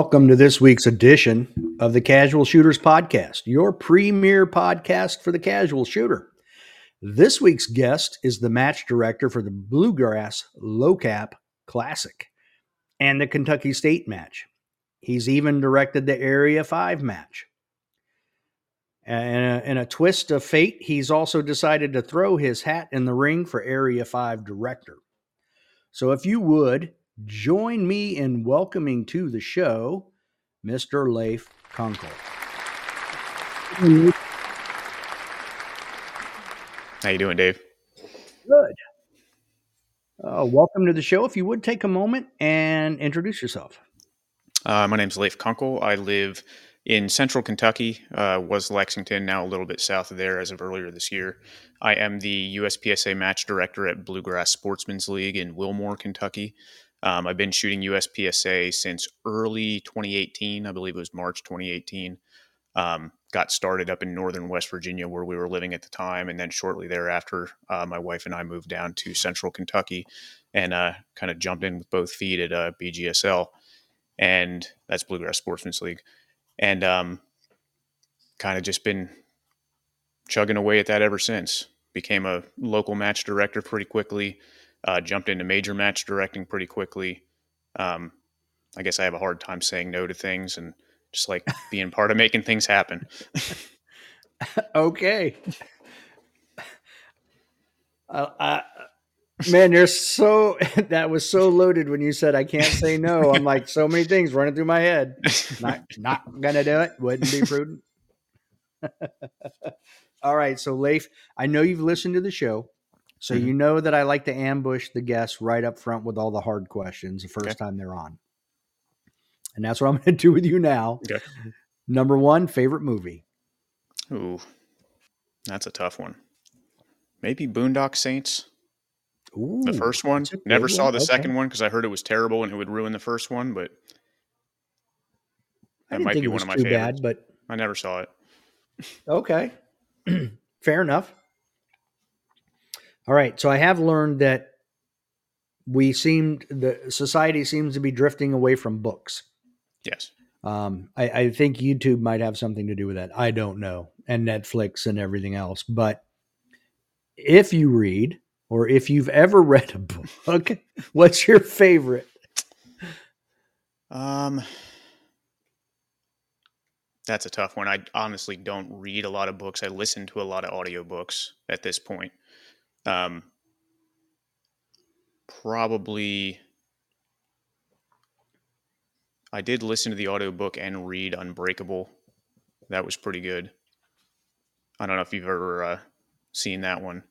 Welcome to this week's edition of the Casual Shooters Podcast, your premier podcast for the casual shooter. This week's guest is the match director for the Bluegrass LOCAP Classic and the Kentucky State match. He's even directed the Area 5 match. And uh, in a twist of fate, he's also decided to throw his hat in the ring for Area 5 director. So if you would, join me in welcoming to the show Mr. Lafe Kunkel. How you doing, Dave? Good. Uh, welcome to the show. If you would take a moment and introduce yourself. Uh, my name's Lafe Kunkel. I live in central Kentucky, uh, was Lexington, now a little bit south of there as of earlier this year. I am the USPSA match director at Bluegrass Sportsman's League in Wilmore, Kentucky. Um, I've been shooting USPSA since early 2018. I believe it was March 2018. Um, got started up in northern West Virginia where we were living at the time. And then shortly thereafter, uh, my wife and I moved down to central Kentucky and uh, kind of jumped in with both feet at uh, BGSL. And that's Bluegrass Sportsman's League. And um, kind of just been chugging away at that ever since. Became a local match director pretty quickly uh, jumped into major match directing pretty quickly. Um, I guess I have a hard time saying no to things and just like being part of making things happen. okay. Uh, uh, man, you're so that was so loaded when you said I can't say no. I'm like so many things running through my head. Not not gonna do it. Wouldn't be prudent. All right, so Lafe, I know you've listened to the show. So mm-hmm. you know that I like to ambush the guests right up front with all the hard questions the first okay. time they're on. And that's what I'm going to do with you now. Okay. Number one, favorite movie. Ooh, that's a tough one. Maybe Boondock Saints. Ooh, the first one. Never saw the okay. second one because I heard it was terrible and it would ruin the first one. But that might be one of my favorites. Bad, but I never saw it. Okay, fair enough. All right. So I have learned that we seemed the society seems to be drifting away from books. Yes. Um, I, I think YouTube might have something to do with that. I don't know, and Netflix and everything else. But if you read, or if you've ever read a book, what's your favorite? Um, that's a tough one. I honestly don't read a lot of books. I listen to a lot of audiobooks at this point. Um, probably I did listen to the audiobook and read Unbreakable. That was pretty good. I don't know if you've ever uh, seen that one.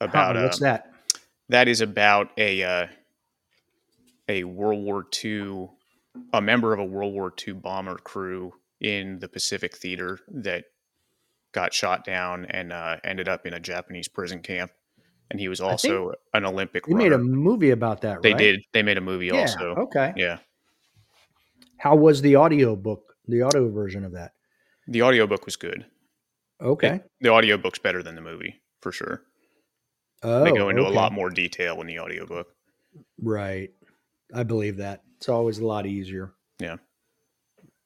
About what's uh, that? That is about a uh, a World War II, a member of a World War II bomber crew in the Pacific Theater that got shot down and uh, ended up in a Japanese prison camp and he was also an Olympic. They runner. made a movie about that. They right? did. They made a movie yeah, also. Okay. Yeah. How was the audio book? The audio version of that. The audio book was good. Okay. It, the audio book's better than the movie for sure. Oh, they go oh, into okay. a lot more detail in the audio book. Right. I believe that. It's always a lot easier. Yeah.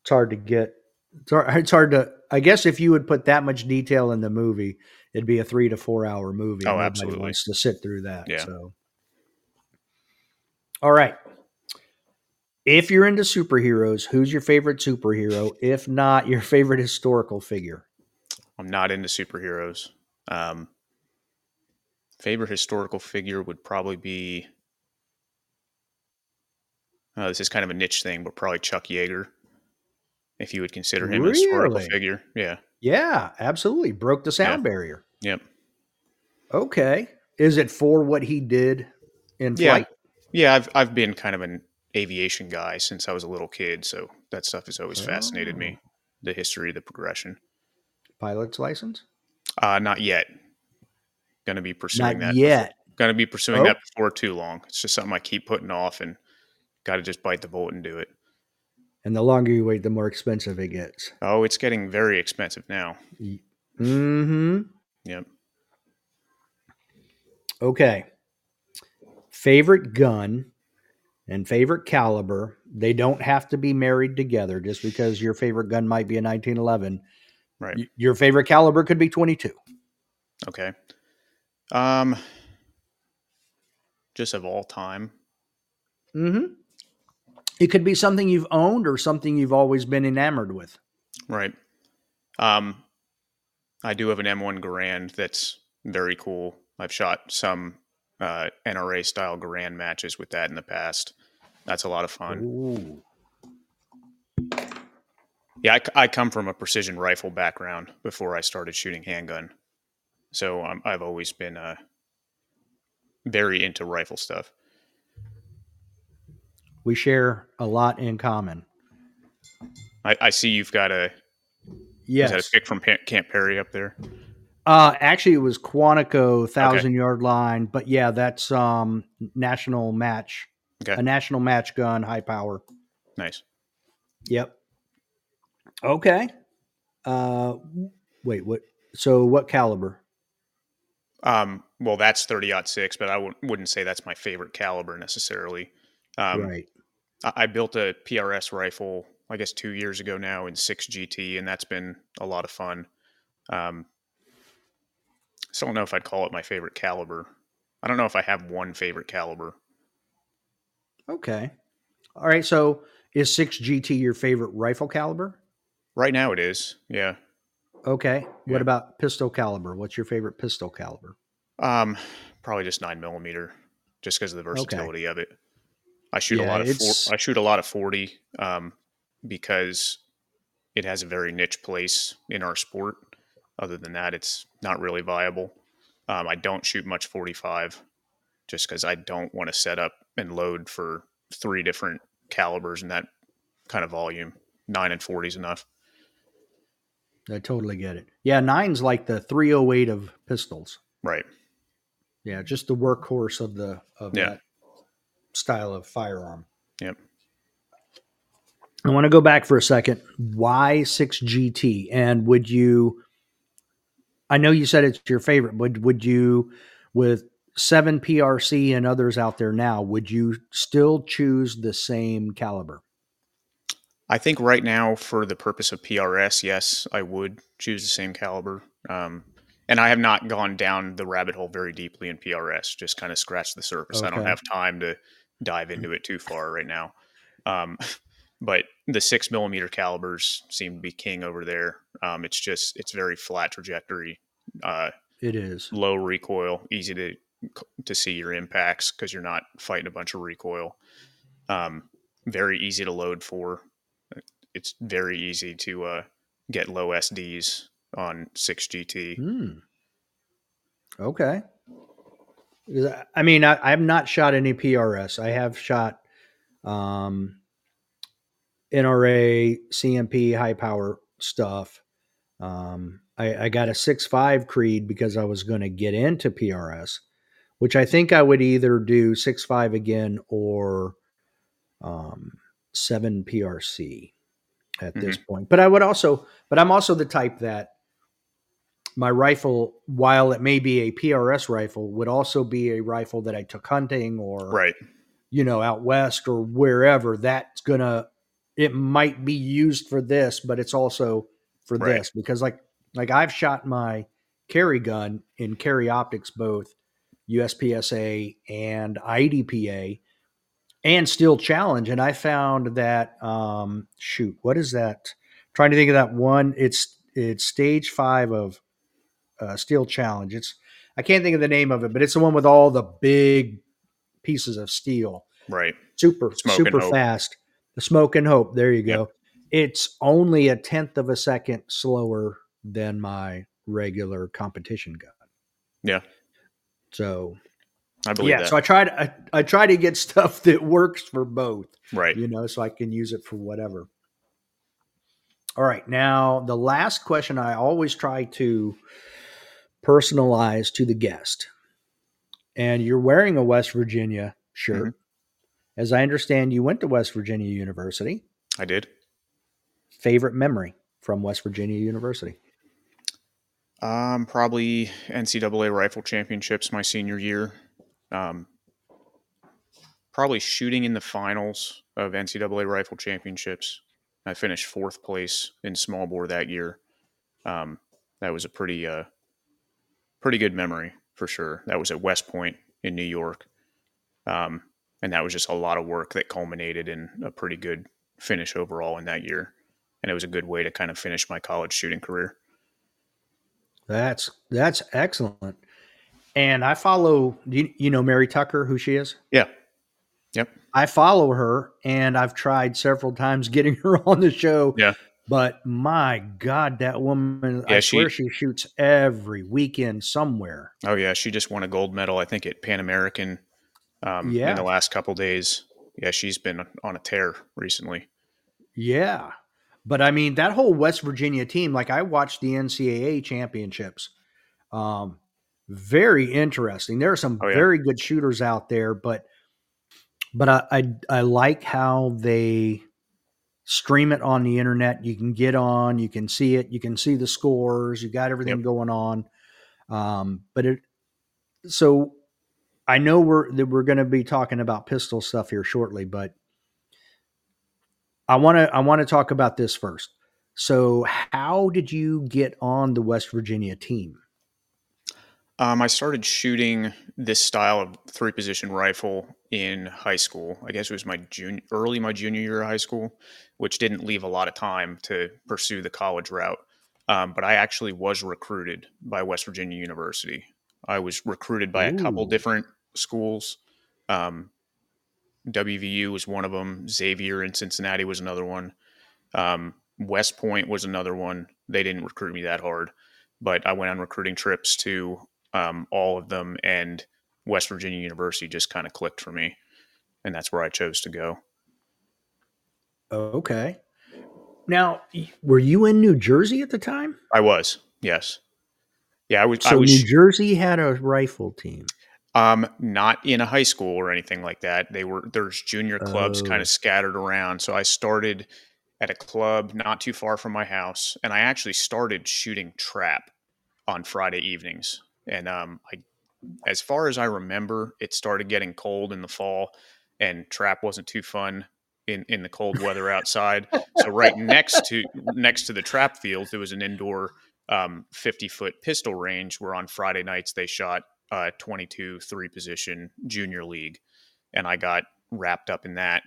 It's hard to get. It's hard, it's hard to. I guess if you would put that much detail in the movie, it'd be a three to four hour movie. Oh, Nobody absolutely. Wants to sit through that. Yeah. So, all right. If you're into superheroes, who's your favorite superhero? If not, your favorite historical figure? I'm not into superheroes. Um, favorite historical figure would probably be. Uh, this is kind of a niche thing, but probably Chuck Yeager, if you would consider him really? a historical figure. Yeah. Yeah, absolutely. Broke the sound yeah. barrier. Yep. Okay. Is it for what he did in yeah. flight? Yeah, I've I've been kind of an aviation guy since I was a little kid, so that stuff has always oh. fascinated me. Oh. The history, the progression. Pilot's license? Uh not yet. Going to be pursuing not that. yet. Going to be pursuing oh. that before too long. It's just something I keep putting off and got to just bite the bullet and do it. And the longer you wait, the more expensive it gets. Oh, it's getting very expensive now. Mm-hmm. Yep. Okay. Favorite gun and favorite caliber. They don't have to be married together just because your favorite gun might be a 1911. Right. y- your favorite caliber could be 22. Okay. Um, just of all time. Mm-hmm. It could be something you've owned or something you've always been enamored with. Right. Um, I do have an M1 Garand that's very cool. I've shot some uh, NRA style Garand matches with that in the past. That's a lot of fun. Ooh. Yeah, I come from a precision rifle background before I started shooting handgun, so um, I've always been uh, very into rifle stuff. We share a lot in common. I, I see you've got a Yes. is a pick from Camp Perry up there? Uh, actually, it was Quantico thousand yard line, but yeah, that's um national match, Okay, a national match gun, high power. nice. Yep. Okay. Uh, wait, what? So what caliber? Um, well, that's thirty six, but I w- wouldn't say that's my favorite caliber necessarily. Um, right. I, I built a PRS rifle, I guess, two years ago now in six GT, and that's been a lot of fun. Um, still don't know if I'd call it my favorite caliber. I don't know if I have one favorite caliber. Okay. All right. So is six GT your favorite rifle caliber? Right now, it is. Yeah. Okay. Yeah. What about pistol caliber? What's your favorite pistol caliber? Um, probably just nine millimeter, just because of the versatility of it. I shoot a lot of four, I shoot a lot of forty, um, because it has a very niche place in our sport. Other than that, it's not really viable. Um, I don't shoot much forty five, just because I don't want to set up and load for three different calibers in that kind of volume. Nine and forty is enough. I totally get it. Yeah, nine's like the 308 of pistols. Right. Yeah, just the workhorse of the of Yeah. that style of firearm. Yep. I want to go back for a second. Why 6GT? And would you I know you said it's your favorite, but would you with 7 PRC and others out there now, would you still choose the same caliber? I think right now, for the purpose of PRS, yes, I would choose the same caliber. Um, and I have not gone down the rabbit hole very deeply in PRS, just kind of scratched the surface. I don't have time to dive into it too far right now. Um, but the six millimeter calibers seem to be king over there. Um, it's just, it's very flat trajectory, uh, It is. low recoil, easy to to see your impacts because you're not fighting a bunch of recoil. Um, very easy to load for. It's very easy to uh, get low SDs on six GT. Hmm. Okay. I mean, I, I have not shot any PRS. I have shot um, NRA, CMP, high power stuff. Um, I, I got a 6.5 Creed because I was going to get into PRS, which I think I would either do 6.5 again or um, 7 PRC at this point. But I would also, but I'm also the type that my rifle, while it may be a PRS rifle, would also be a rifle that I took hunting or Right. you know, out west or wherever, that's gonna it might be used for this, but it's also for Right. this because like like I've shot my carry gun in carry optics both USPSA and IDPA and still challenge and I found that um shoot, what is that? trying to think of that one. It's it's stage 5 of uh, steel challenge. It's I can't think of the name of it, but it's the one with all the big pieces of steel Right. super Smoke super fast the smoke and hope there you go it's only a tenth of a second slower than my regular competition gun Yeah. so I believe yeah that. so i try to I, I try to get stuff that works for both right. you know so i can use it for whatever all right now the last question i always try to personalize to the guest and you're wearing a west virginia shirt as i understand you went to west virginia university I did. favorite memory from west virginia university Um, probably NCAA rifle championships my senior year. Um, probably shooting in the finals of NCAA rifle championships. I finished fourth place in small bore that year. Um, that was a pretty uh, pretty good memory for sure. That was at West Point in New York, um, and that was just a lot of work that culminated in a pretty good finish overall in that year. And it was a good way to kind of finish my college shooting career. That's that's excellent. And I follow you, you know Mary Tucker, who she is? Yeah. Yep. I follow her and I've tried several times getting her on the show. Yeah. But my God, that woman, Yeah, I she- swear she shoots every weekend somewhere. Oh yeah, she just won a gold medal, I think, at Pan American um, Yeah. in the last couple days. Yeah, she's been on a tear recently. Yeah. But I mean, that whole West Virginia team, like I watched the NCAA championships. Um, very interesting. There are some Oh, yeah. very good shooters out there, but but I, I I like how they stream it on the internet. You can get on, you can see it, you can see the scores, you got everything Yep. going on. Um, but it so I know we're that we're going to be talking about pistol stuff here shortly, but I want to I want to talk about this first. So, how did you get on the West Virginia team? Um, I started shooting this style of three position rifle in high school. I guess it was my junior, early my junior year of high school, which didn't leave a lot of time to pursue the college route. Um, but I actually was recruited by West Virginia University. I was recruited by a couple different schools. Um, WVU was one of them. Xavier in Cincinnati was another one. Um, West Point was another one. They didn't recruit me that hard, but I went on recruiting trips to um, all of them, and West Virginia University just kind of clicked for me, and that's where I chose to go. Okay. Now, were you in New Jersey at the time? I was, yes, yeah, I was. I So was New Jersey had a rifle team. um, not in a high school or anything like that. They were there's junior clubs Oh. kind of scattered around. So I started at a club not too far from my house, and I actually started shooting trap on Friday evenings. And um, I, as far as I remember, it started getting cold in the fall, and trap wasn't too fun in in the cold weather outside. so right next to next to the trap field, there was an indoor um, 50 foot pistol range where on Friday nights they shot uh, 22 three position junior league, and I got wrapped up in that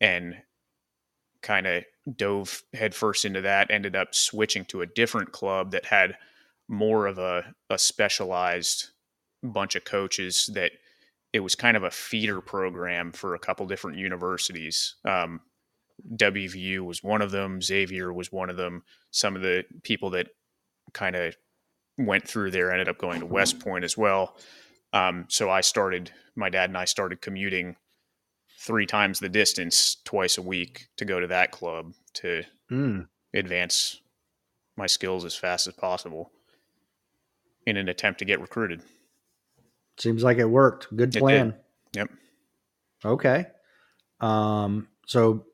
and kind of dove headfirst into that. Ended up switching to a different club that had more of a, a specialized bunch of coaches that it was kind of a feeder program for a couple different universities. Um, WVU was one of them. Xavier was one of them. Some of the people that kind of went through there ended up going to West Point as well. Um, so I started, my dad and I started commuting three times the distance twice a week to go to that club to Mm. advance my skills as fast as possible in an attempt to get recruited. Seems like it worked. Good plan. Yep. Okay. Um, so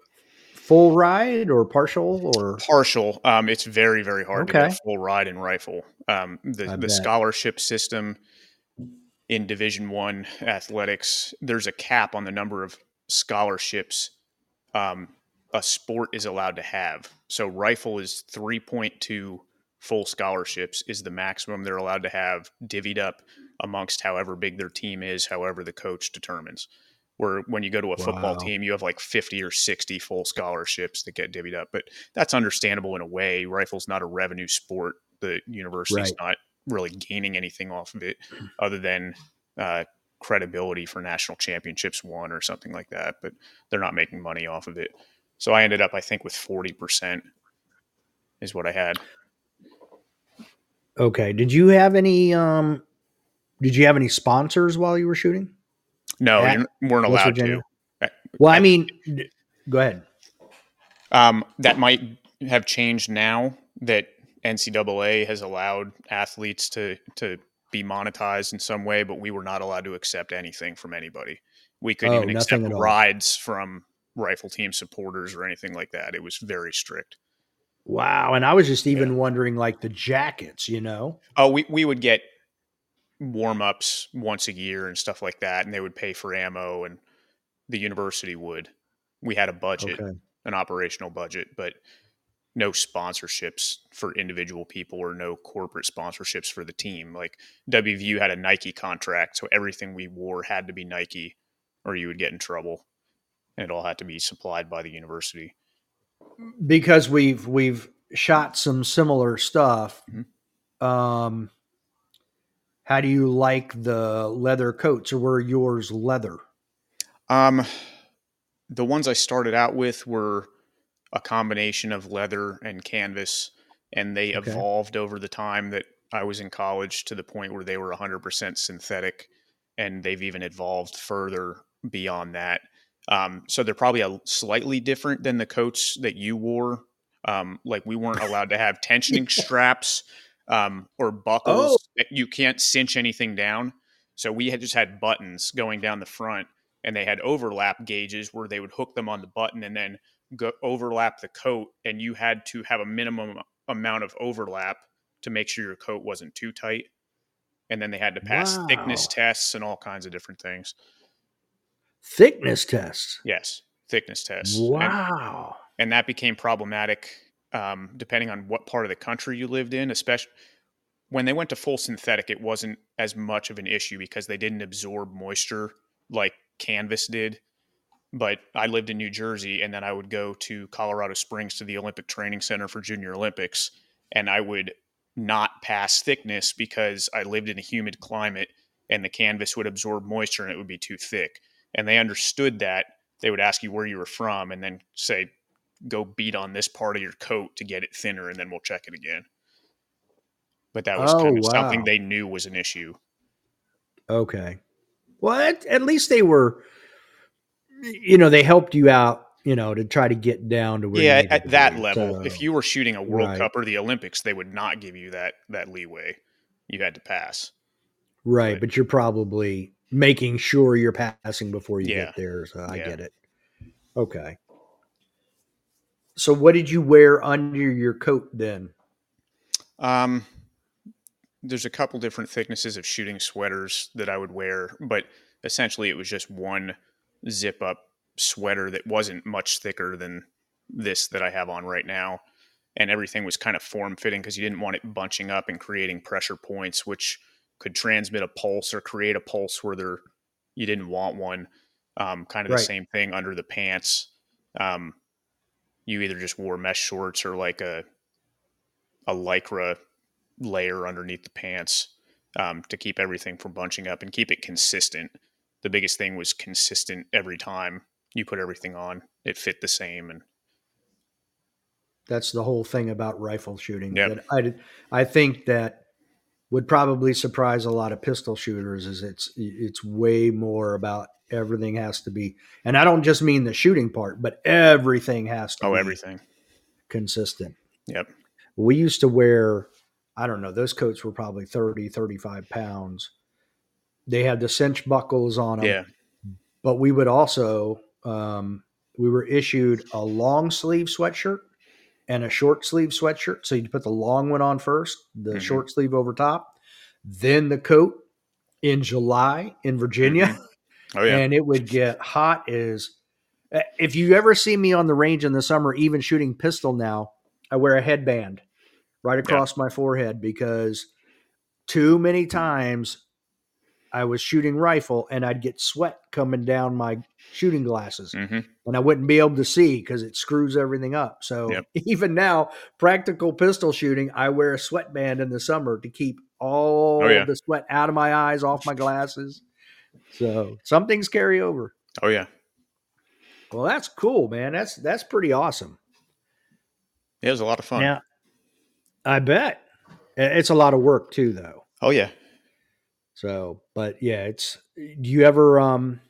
full ride or partial or Partial. Um, it's very, very hard to get a full ride in rifle. Um, the the scholarship system in Division One athletics, there's a cap on the number of scholarships um, a sport is allowed to have. So rifle is 3.2 full scholarships is the maximum they're allowed to have divvied up amongst however big their team is, however the coach determines. Where when you go to a football team, you have like 50 or 60 full scholarships that get divvied up. But that's understandable in a way. Rifle's not a revenue sport. The university's not really gaining anything off of it other than uh, credibility for national championships won or something like that. But they're not making money off of it. So I ended up, I think, with 40% is what I had. Okay. Did you have any um did you have any sponsors while you were shooting? No, At you weren't allowed to. Well, I mean go ahead. Um, that might have changed now that NCAA has allowed athletes to to be monetized in some way, but we were not allowed to accept anything from anybody. We couldn't Oh, even accept rides from rifle team supporters or anything like that. It was very strict. Wow, and I was just even wondering like the jackets, you know. Oh, we, we would get warm ups once a year and stuff like that, and they would pay for ammo and the university would. We had a budget, Okay. an operational budget, but no sponsorships for individual people or no corporate sponsorships for the team. Like WVU had a Nike contract, so everything we wore had to be Nike or you would get in trouble. And it all had to be supplied by the university. Because we've we've shot some similar stuff. Mhm. Um, how do you like the leather coats, or were yours leather? Um, the ones I started out with were a combination of leather and canvas, and they Okay. evolved over the time that I was in college to the point where they were 100% synthetic, and they've even evolved further beyond that. Um, so they're probably a slightly different than the coats that you wore. Um, like we weren't allowed to have tensioning straps um, or buckles. You can't cinch anything down. So we had just had buttons going down the front and they had overlap gauges where they would hook them on the button and then go overlap the coat and you had to have a minimum amount of overlap to make sure your coat wasn't too tight and then they had to pass thickness tests and all kinds of different things Thickness tests. yes thickness tests And- Wow. and that became problematic um, depending on what part of the country you lived in especially when they went to full synthetic it wasn't as much of an issue because they didn't absorb moisture like canvas did but i lived in new jersey and then i would go to colorado springs to the olympic training center for junior olympics and i would not pass thickness because i lived in a humid climate and the canvas would absorb moisture and it would be too thick and they understood that they would ask you where you were from and then say go beat on this part of your coat to get it thinner and then we'll check it again but that was Oh, kind of something they knew was an issue Okay. Well, at, at least they were, you know, they helped you out, you know, to try to get down to where. yeah at that be. level So, if you were shooting a world right. cup or the olympics they would not give you that that leeway you had to pass right, but- but you're probably making sure you're passing before you Yeah. get there. So I Yeah. get it. Okay. So what did you wear under your coat then? Um, there's a couple different thicknesses of shooting sweaters that I would wear, but essentially it was just one zip up sweater that wasn't much thicker than this that I have on right now. And everything was kind of form fitting because you didn't want it bunching up and creating pressure points, which could transmit a pulse or create a pulse where there you didn't want one. Um, kind of the same thing under the pants. Um, you either just wore mesh shorts or like a a lycra layer underneath the pants um, to keep everything from bunching up and keep it consistent. The biggest thing was consistent every time you put everything on; it fit the same. And That's the whole thing about rifle shooting. Yep. That I I think that would probably surprise a lot of pistol shooters is it's it's way more about everything has to be and I don't just mean the shooting part, but everything has to oh, be everything. consistent. Yep. We used to wear I don't know, those coats were probably 30, 35 pounds. They had the cinch buckles on them. Yeah. but we would also um, we were issued a long sleeve sweatshirt and a short sleeve sweatshirt. So you'd put the long one on first the Mhm. short sleeve over top then the coat in july in virginia. Oh yeah. and it would get hot as uh, if you ever see me on the range in the summer even shooting pistol now i wear a headband right across my forehead because too many times i was shooting rifle and i'd get sweat coming down my shooting glasses hmm and i wouldn't be able to see because it screws everything up so Yep. even now practical pistol shooting i wear a sweatband in the summer to keep all Oh, yeah. the sweat out of my eyes off my glasses so some things carry over Oh yeah. well, that's cool, man. That's that's pretty awesome. Yeah, it was a lot of fun. Yeah, I bet it's a lot of work too, though. Oh yeah. So, but yeah, it's. Do you ever um,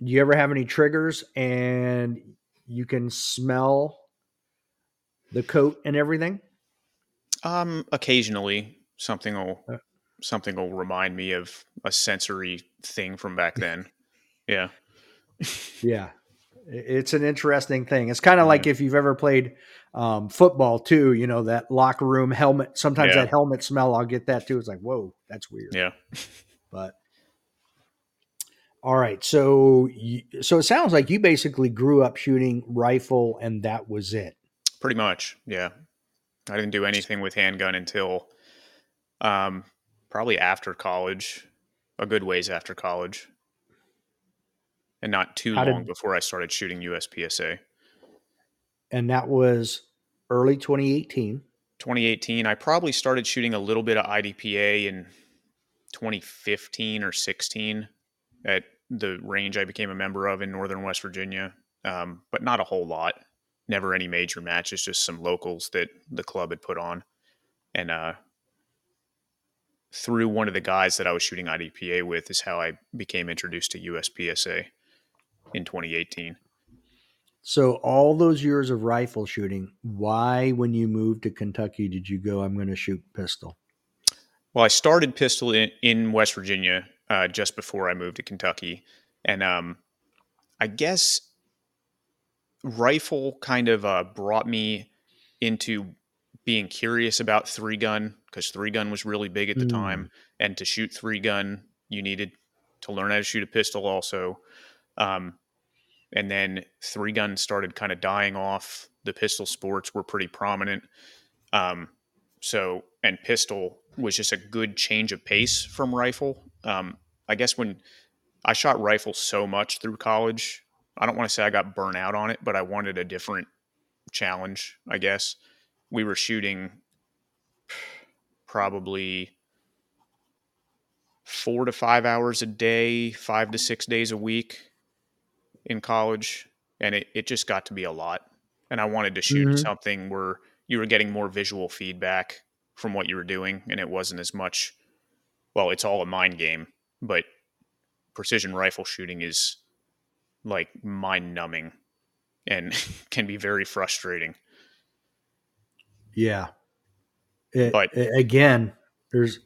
do you ever have any triggers and you can smell the coat and everything? Um, occasionally something will Uh. something will remind me of a sensory thing from back then. Yeah. Yeah, it's an interesting thing. It's kind of like if you've ever played um, football too. You know that locker room helmet. Sometimes Yeah. that helmet smell, I'll get that too. It's like, whoa, that's weird. Yeah. but All right. So, you, so it sounds like you basically grew up shooting rifle, and that was it. Pretty much, yeah. I didn't do anything with handgun until um, probably after college, a good ways after college, and not too How long did- before I started shooting USPSA. And that was early 2018. 2018, I probably started shooting a little bit of IDPA in 2015 or 16 at the range I became a member of in Northern West Virginia, um, but not a whole lot. Never any major matches, just some locals that the club had put on. And uh, through one of the guys that I was shooting IDPA with is how I became introduced to USPSA in 2018. So, all those years of rifle shooting, why, when you moved to Kentucky, did you go, I'm going to shoot pistol? Well, I started pistol in, in West Virginia uh, just before I moved to Kentucky, and um, I guess rifle kind of uh, brought me into being curious about three gun because three gun was really big at the Mm. time, and to shoot three gun, you needed to learn how to shoot a pistol also. Um, and then three gun started kind of dying off. The pistol sports were pretty prominent. Um, so, and pistol was just a good change of pace from rifle. Um, I guess when I shot rifle so much through college, I don't want to say I got burnt out on it, but I wanted a different challenge, I guess. We were shooting probably four to five hours a day, five to six days a week in college. And it, it just got to be a lot. And I wanted to shoot Mhm. something where you were getting more visual feedback from what you were doing. And it wasn't as much, well, it's all a mind game, but precision rifle shooting is like mind numbing and can be very frustrating. Yeah. It- But- a- again, there's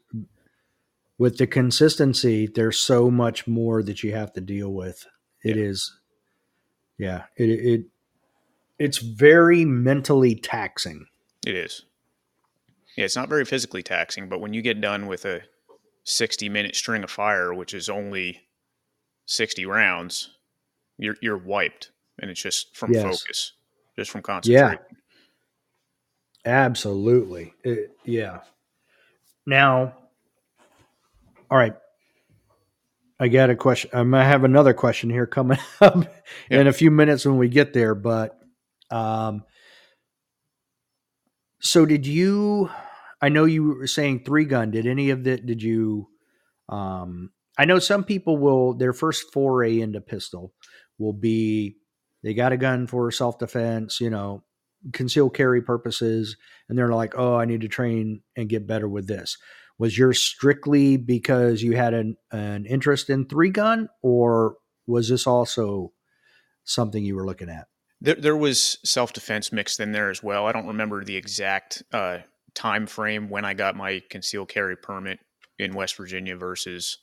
with the consistency, there's so much more that you have to deal with. It is, yeah, it, it, it's very mentally taxing. It is. Yeah, it's not very physically taxing, but when you get done with a 60 minute string of fire, which is only 60 rounds, you're you're wiped and it's just from Yes. focus, just from concentration. Absolutely. It- yeah. Now, all right. I got a question. I might have another question here coming up Yeah. in a few minutes when we get there. But um, so did you? I know you were saying three gun. Did any of that? Did you? Um, I know some people will their first foray into pistol will be they got a gun for self defense. You know, concealed carry purposes and they're like, "Oh, I need to train and get better with this." Was yours strictly because you had an an interest in three gun, or was this also something you were looking at? There, there was self defense mixed in there as well. I don't remember the exact uh, time frame when I got my concealed carry permit in West Virginia versus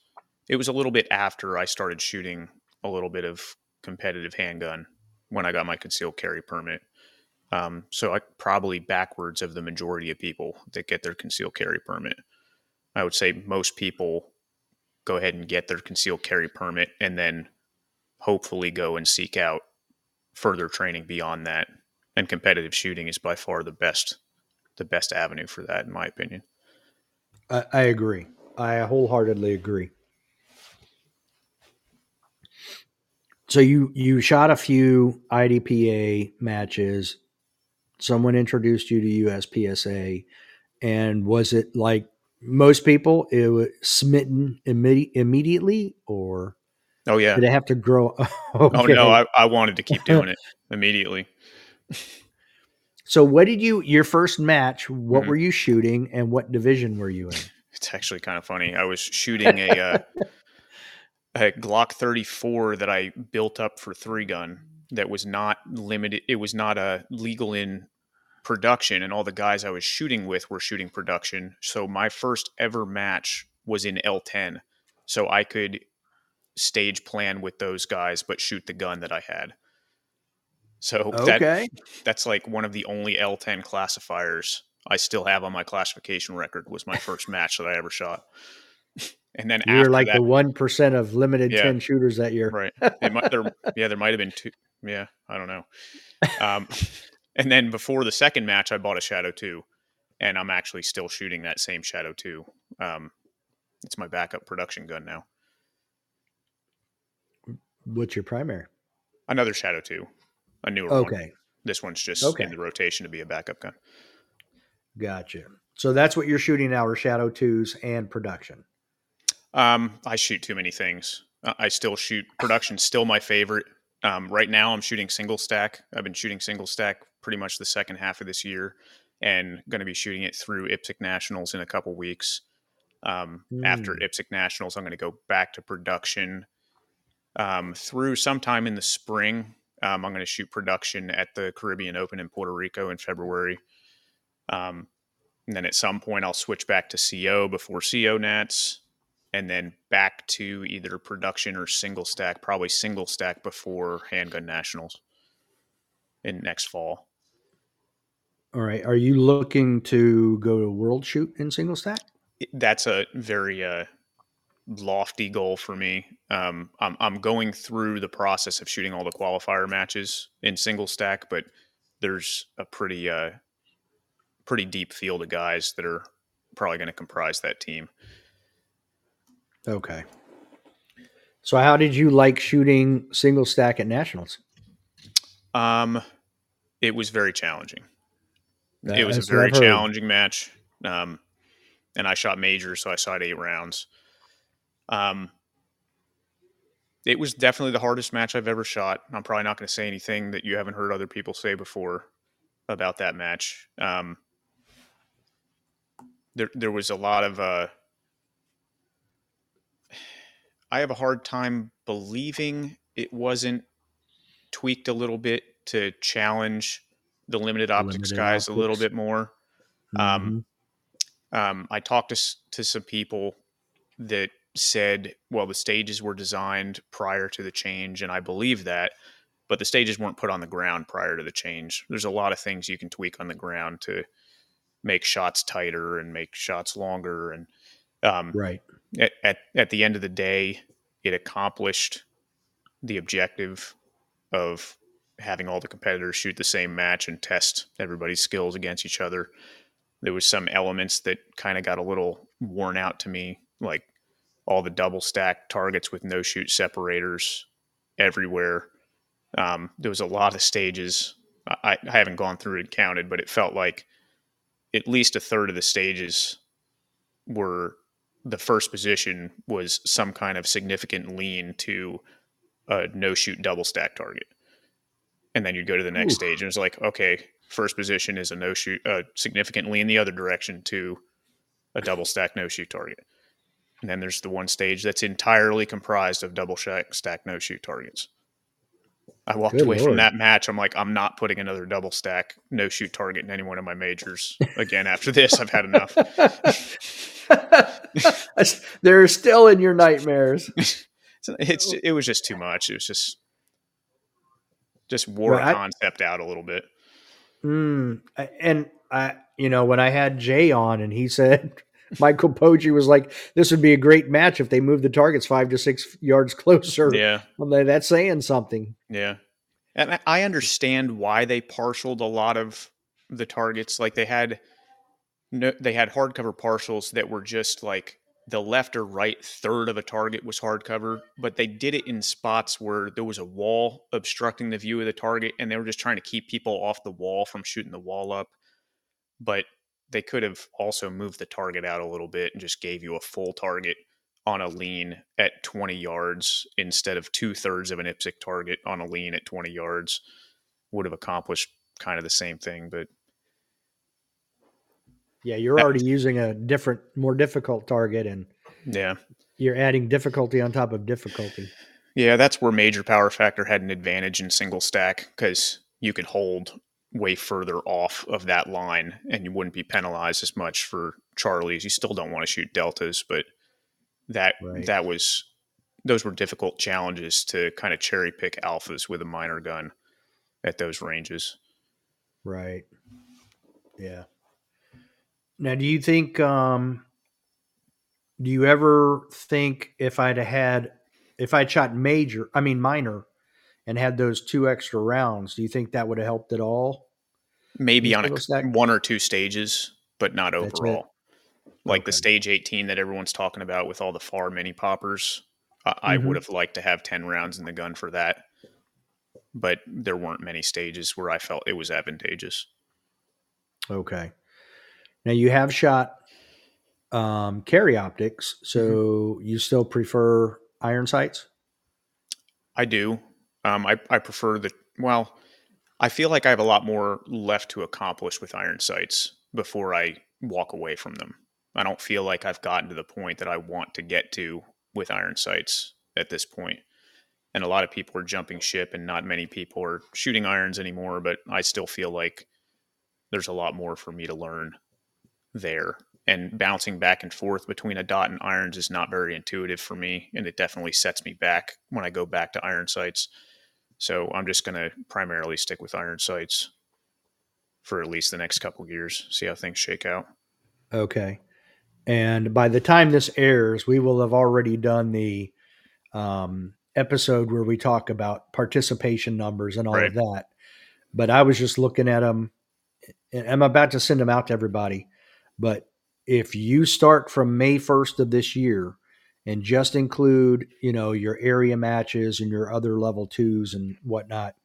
it was a little bit after I started shooting a little bit of competitive handgun when I got my concealed carry permit. Um, so I probably backwards of the majority of people that get their concealed carry permit. I would say most people go ahead and get their concealed carry permit and then hopefully go and seek out further training beyond that. And competitive shooting is by far the best the best avenue for that, in my opinion. I, I agree. I wholeheartedly agree. So you you shot a few IDPA matches. Someone introduced you to USPSA, and was it like most people? It was smitten imme- immediately, or Oh yeah. did it have to grow? okay. Oh no, I, I wanted to keep doing it immediately. So what did you your first match? What Mhm. were you shooting, and what division were you in? It's actually kind of funny. I was shooting a uh, a Glock 34 that I built up for three gun that was not limited. It was not a legal in production, and all the guys I was shooting with were shooting production. So my first ever match was in L10, so I could stage plan with those guys, but shoot the gun that I had. So that that's like one of the only L10 classifiers I still have on my classification record was my first match that I ever shot. and then You're like that, the one percent of limited Yeah. ten shooters that year. right. It might, there, yeah, there might have been two. Yeah, I don't know. Um, and then before the second match, I bought a Shadow Two, and I'm actually still shooting that same Shadow Two. Um, it's my backup production gun now. What's your primary? Another Shadow Two, a newer one. Okay, This one's just Okay. in the rotation to be a backup gun. gotcha. So that's what you're shooting now are Shadow twos and production. Um, I shoot too many things. I still shoot production. Still my favorite. Um, right now, I'm shooting single stack. I've been shooting single stack pretty much the second half of this year, and going to be shooting it through IPSC Nationals in a couple weeks. Um, After Mm. IPSC Nationals, I'm going to go back to production um, through sometime in the spring. Um, I'm going to shoot production at the Caribbean Open in Puerto Rico in February. Um, and then at some point, I'll switch back to CO before CO Nats, and then back to either production or single stack, probably single stack before Handgun Nationals in next fall. All right. Are you looking to go to World Shoot in single stack? That's a very uh, lofty goal for me. Um, I'm, I'm going through the process of shooting all the qualifier matches in single stack, but there's a pretty uh, pretty deep field of guys that are probably going to comprise that team. Okay. So how did you like shooting single stack at nationals? Um, it was very challenging. it was a very challenging match. Um, and I shot majors, so I shot eight rounds. Um, it was definitely the hardest match I've ever shot. I'm probably not going to say anything that you haven't heard other people say before about that match. Um, there, there was a lot of. Uh, I have a hard time believing it wasn't tweaked a little bit to challenge the limited optics Limited guys a little bit more. Um, Mhm. um, I talked to to some people that said, well, the stages were designed prior to the change, and I believe that, but the stages weren't put on the ground prior to the change. There's a lot of things you can tweak on the ground to make shots tighter and make shots longer, and um, right. at, at at the end of the day, it accomplished the objective of having all the competitors shoot the same match and test everybody's skills against each other. There was some elements that kind of got a little worn out to me, like all the double stack targets with no shoot separators everywhere. Um, there was a lot of stages. I, I haven't gone through and counted, but it felt like at least a third of the stages were the first position was some kind of significant lean to a no shoot double stack target. And then you'd go to the next Oof. stage and it's like, okay, first position is a no shoot, uh, significant lean the other direction to a double stack no shoot target. And then there's the one stage that's entirely comprised of double stack, stack no shoot targets. I walked Good away from that match. I'm like, I'm not putting another double stack no shoot target in any one of my majors again. After this, I've had enough. They're still in your nightmares. It's it was just too much. It was just just wore Well, a I- concept out a little bit. Mm, and I, you know, when I had Jay on and he said Michael Poggi was like, this would be a great match if they moved the targets five to six yards closer. Yeah, Well, that's saying something. yeah. And I- I understand why they partialed a lot of the targets. Like they had no, they had hardcover partials that were just like the left or right third of a target was hardcover, but they did it in spots where there was a wall obstructing the view of the target, and they were just trying to keep people off the wall from shooting the wall up. But they could have also moved the target out a little bit and just gave you a full target on a lean at 20 yards instead of two thirds of an IPSC target on a lean at 20 yards. Would have accomplished kind of the same thing, but Yeah, you're That- already using a different, more difficult target, and yeah. you're adding difficulty on top of difficulty. Yeah, that's where major power factor had an advantage in single stack because you could hold way further off of that line and you wouldn't be penalized as much for Charlies. You still don't want to shoot deltas, but that Right. that was those were difficult challenges to kind of cherry pick alphas with a minor gun at those ranges. Right. Yeah. Now, do you think um, do you ever think if I'd had if I'd shot major, I mean minor, and had those two extra rounds, do you think that would have helped at all? Maybe on a, one or two stages, but not overall. Like okay. the stage 18 that everyone's talking about with all the far mini poppers. I, mm-hmm. I would have liked to have 10 rounds in the gun for that. But there weren't many stages where I felt it was advantageous. Okay. Now you have shot um, carry optics, so mm-hmm. you still prefer iron sights? I do. Um, I, I prefer the well. I feel like I have a lot more left to accomplish with iron sights before I walk away from them. I don't feel like I've gotten to the point that I want to get to with iron sights at this point. And a lot of people are jumping ship, and not many people are shooting irons anymore. But I still feel like there's a lot more for me to learn there and bouncing back and forth between a dot and irons is not very intuitive for me and it definitely sets me back when i go back to iron sights so i'm just going to primarily stick with iron sights for at least the next couple years see how things shake out. Okay. And by the time this airs we will have already done the um, episode where we talk about participation numbers and all right. of that. But i was just looking at them i'm about to send them out to everybody. But if you start from May 1st of this year and just include, you know, your area matches and your other level twos and whatnot,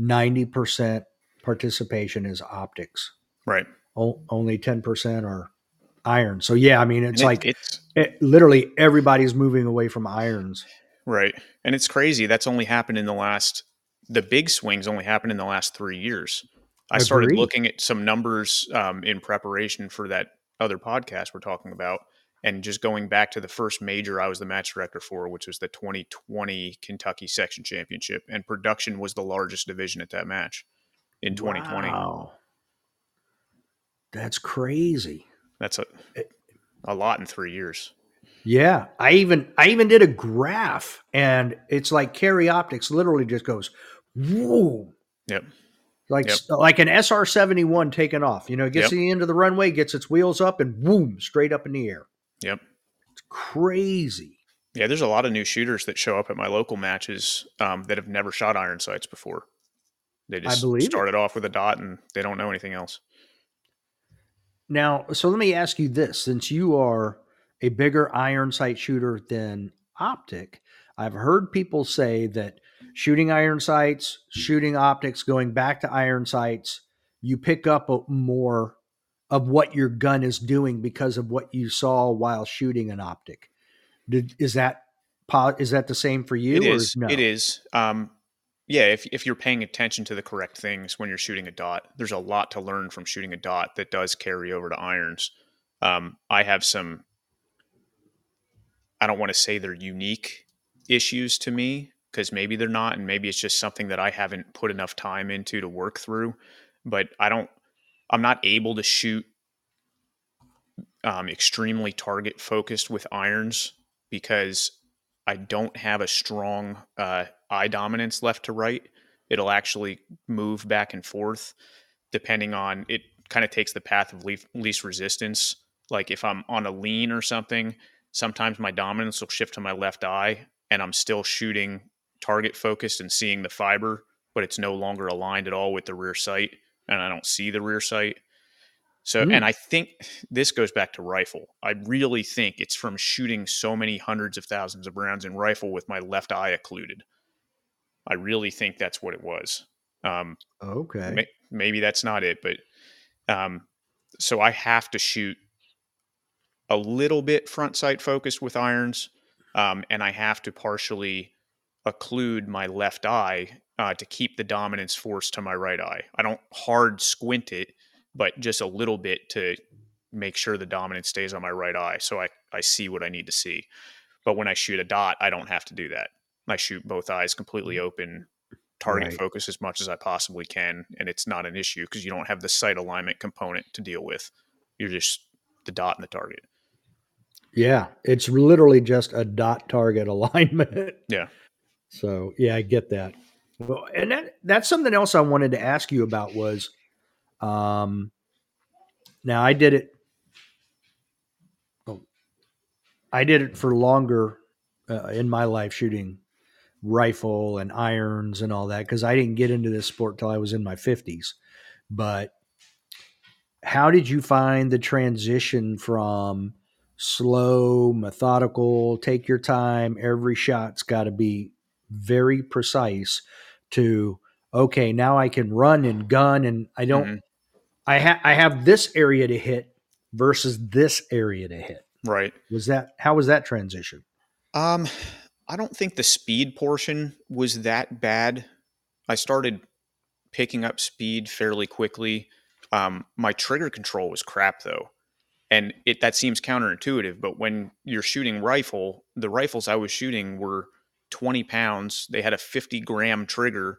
90% participation is optics. Right. O- only 10% are iron. So, yeah, I mean, it's it, like it's it, literally everybody's moving away from irons. Right. And it's crazy. That's only happened in the last, the big swings only happened in the last three years. I started looking at some numbers um, in preparation for that other podcast we're talking about. And just going back to the first major I was the match director for, which was the 2020 Kentucky Section Championship, and production was the largest division at that match in 2020. Wow. That's crazy. That's a eh. a lot in 3 years. Yeah, I even I even did a graph and it's like carry optics literally just goes whoa. Yep like yep. like an SR seventy one taking off. You know, it gets yep. to the end of the runway, gets its wheels up, and boom, straight up in the air. Yep, it's crazy. Yeah, there's a lot of new shooters that show up at my local matches um, that have never shot iron sights before. They just started it. off with a dot and they don't know anything else. Now, so let me ask you this: since you are a bigger iron sight shooter than optic, I've heard people say that shooting iron sights, shooting optics, going back to iron sights, you pick up more of what your gun is doing because of what you saw while shooting an optic. Did, is that is that the same for you? It is. No? It is. Um, yeah, if if you're paying attention to the correct things when you're shooting a dot, there's a lot to learn from shooting a dot that does carry over to irons. Um, I have some. I don't want to say they're unique issues to me, because maybe they're not, and maybe it's just something that I haven't put enough time into to work through. But I don't, I'm not able to shoot um, extremely target focused with irons because I don't have a strong uh, eye dominance left to right. It'll actually move back and forth depending on it. Kind of takes the path of least, least resistance. Like if I'm on a lean or something, sometimes my dominance will shift to my left eye, and I'm still shooting target focused and seeing the fiber, but it's no longer aligned at all with the rear sight, and I don't see the rear sight. So, mm. and I think this goes back to rifle. I really think it's from shooting so many hundreds of thousands of rounds in rifle with my left eye occluded. I really think that's what it was. Um, okay. May, maybe that's not it, but um, so I have to shoot a little bit front sight focused with irons, um, and I have to partially occlude my left eye uh, to keep the dominance force to my right eye. I don't hard squint it, but just a little bit to make sure the dominance stays on my right eye so I, I see what I need to see. But when I shoot a dot, I don't have to do that. I shoot both eyes completely open, target right. focus as much as I possibly can, and it's not an issue because you don't have the sight alignment component to deal with. You're just the dot and the target. Yeah, it's literally just a dot target alignment. Yeah. So yeah, I get that. Well, and that that's something else I wanted to ask you about was, um, now I did it. Oh, I did it for longer uh, in my life shooting rifle and irons and all that because I didn't get into this sport till I was in my 50s. But how did you find the transition from slow, methodical, take your time, every shot's got to be very precise to okay, now I can run and gun and I don't Mhm. I I have this area to hit versus this area to hit. Right. Was that how was that transition? Um, I don't think the speed portion was that bad. I started picking up speed fairly quickly. Um, my trigger control was crap though. And it that seems counterintuitive, but when you're shooting rifle, the rifles I was shooting were 20 pounds. They had a 50 gram trigger.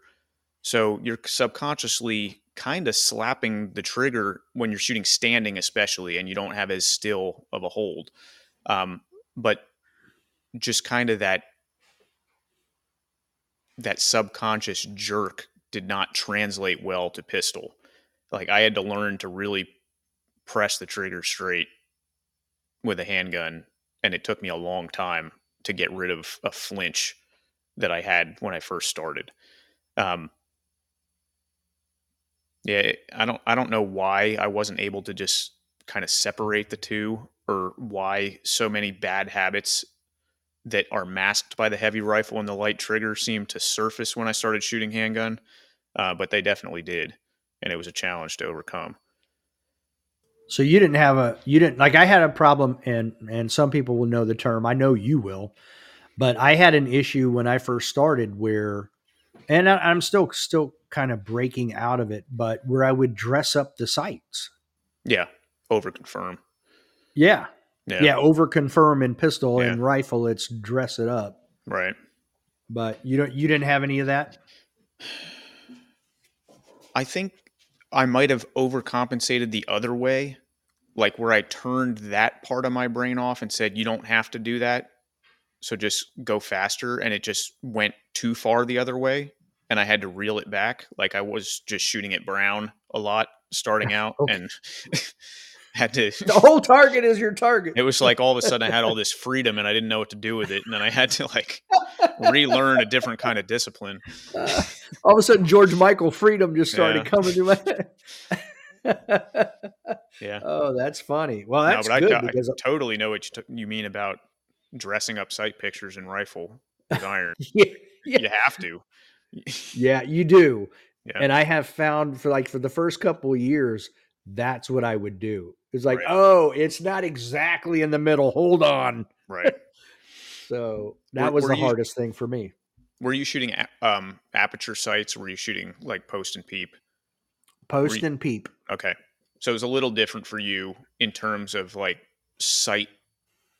So you're subconsciously kind of slapping the trigger when you're shooting standing, especially, and you don't have as still of a hold. Um, but just kind of that that subconscious jerk did not translate well to pistol. Like I had to learn to really press the trigger straight with a handgun, and it took me a long time to get rid of a flinch that I had when I first started. Um, yeah, I don't I don't know why I wasn't able to just kind of separate the two or why so many bad habits that are masked by the heavy rifle and the light trigger seemed to surface when I started shooting handgun, uh, but they definitely did, and it was a challenge to overcome. So you didn't have a you didn't like I had a problem and and some people will know the term. I know you will. But I had an issue when I first started where and I, I'm still still kind of breaking out of it, but where I would dress up the sights. Yeah, over confirm. Yeah. Yeah, Yeah, over confirm in pistol Yeah. and rifle it's dress it up. right. But you don't you didn't have any of that? I think I might have overcompensated the other way, like where I turned that part of my brain off and said, you don't have to do that. So just go faster. And it just went too far the other way. And I had to reel it back. Like I was just shooting at Brown a lot starting out Okay. and had to. The whole target is your target. It was like all of a sudden I had all this freedom and I didn't know what to do with it. And then I had to like relearn a different kind of discipline. Uh, all of a sudden George Michael freedom just started Yeah. coming to my Yeah. Oh, that's funny. Well, that's no, but good I, I because totally know what you, t- you mean about dressing up sight pictures in rifle with iron. yeah, yeah, You have to. yeah, you do. Yeah. And I have found for like for the first couple years, that's what I would do. It's like, Right. oh, it's not exactly in the middle. Hold on. right. So that Were- was were the you- hardest thing for me. Were you shooting um, aperture sights? Or were you shooting like post and peep? Post you- and peep. Okay. So it was a little different for you in terms of like sight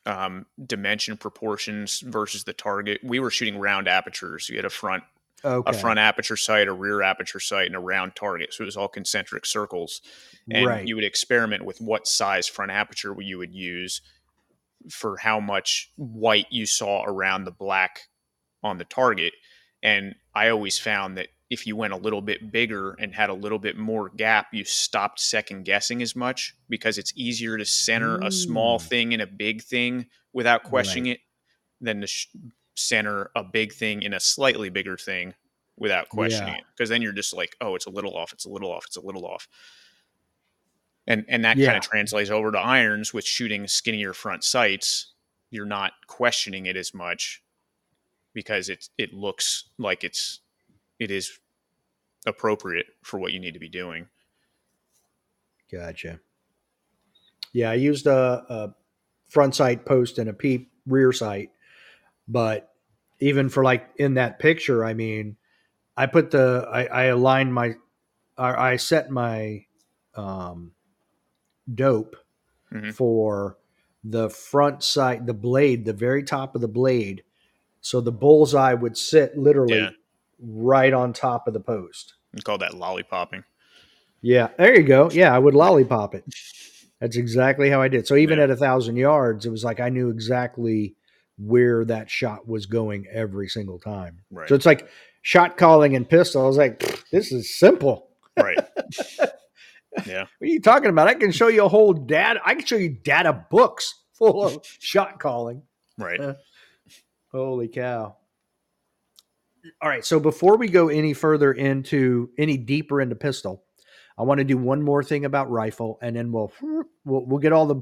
um, dimension proportions versus the target. We were shooting round apertures. You had a front Okay. a front aperture sight, a rear aperture sight, and a round target. So it was all concentric circles. And right. you would experiment with what size front aperture you would use for how much white you saw around the black on the target. And I always found that if you went a little bit bigger and had a little bit more gap, you stopped second guessing as much because it's easier to center a small Mm. thing in a big thing without questioning it than to sh- center a big thing in a slightly bigger thing without questioning Yeah. it. Because then you're just like, oh, it's a little off, it's a little off, it's a little off. And and that Yeah. kind of translates over to irons with shooting skinnier front sights. You're not questioning it as much because it it looks like it's it is appropriate for what you need to be doing. Gotcha. Yeah, I used a, a front sight post and a peep rear sight, but even for like in that picture, I mean, I put the I, I aligned my I, I set my um, dope Mhm. for the front sight, the blade, the very top of the blade, so the bullseye would sit literally Yeah. Right on top of the post. You call that lollipopping. Yeah, there you go. Yeah, I would lollipop it. That's exactly how I did. So even Yeah. at a thousand yards, it was like I knew exactly where that shot was going every single time. Right. So it's like shot calling and pistol. I was like, this is simple. right. yeah. What are you talking about? I can show you a whole data. I can show you data books full of shot calling. Right. Uh, Holy cow. All right. So before we go any further into any deeper into pistol, I want to do one more thing about rifle, and then we'll we'll, we'll get all the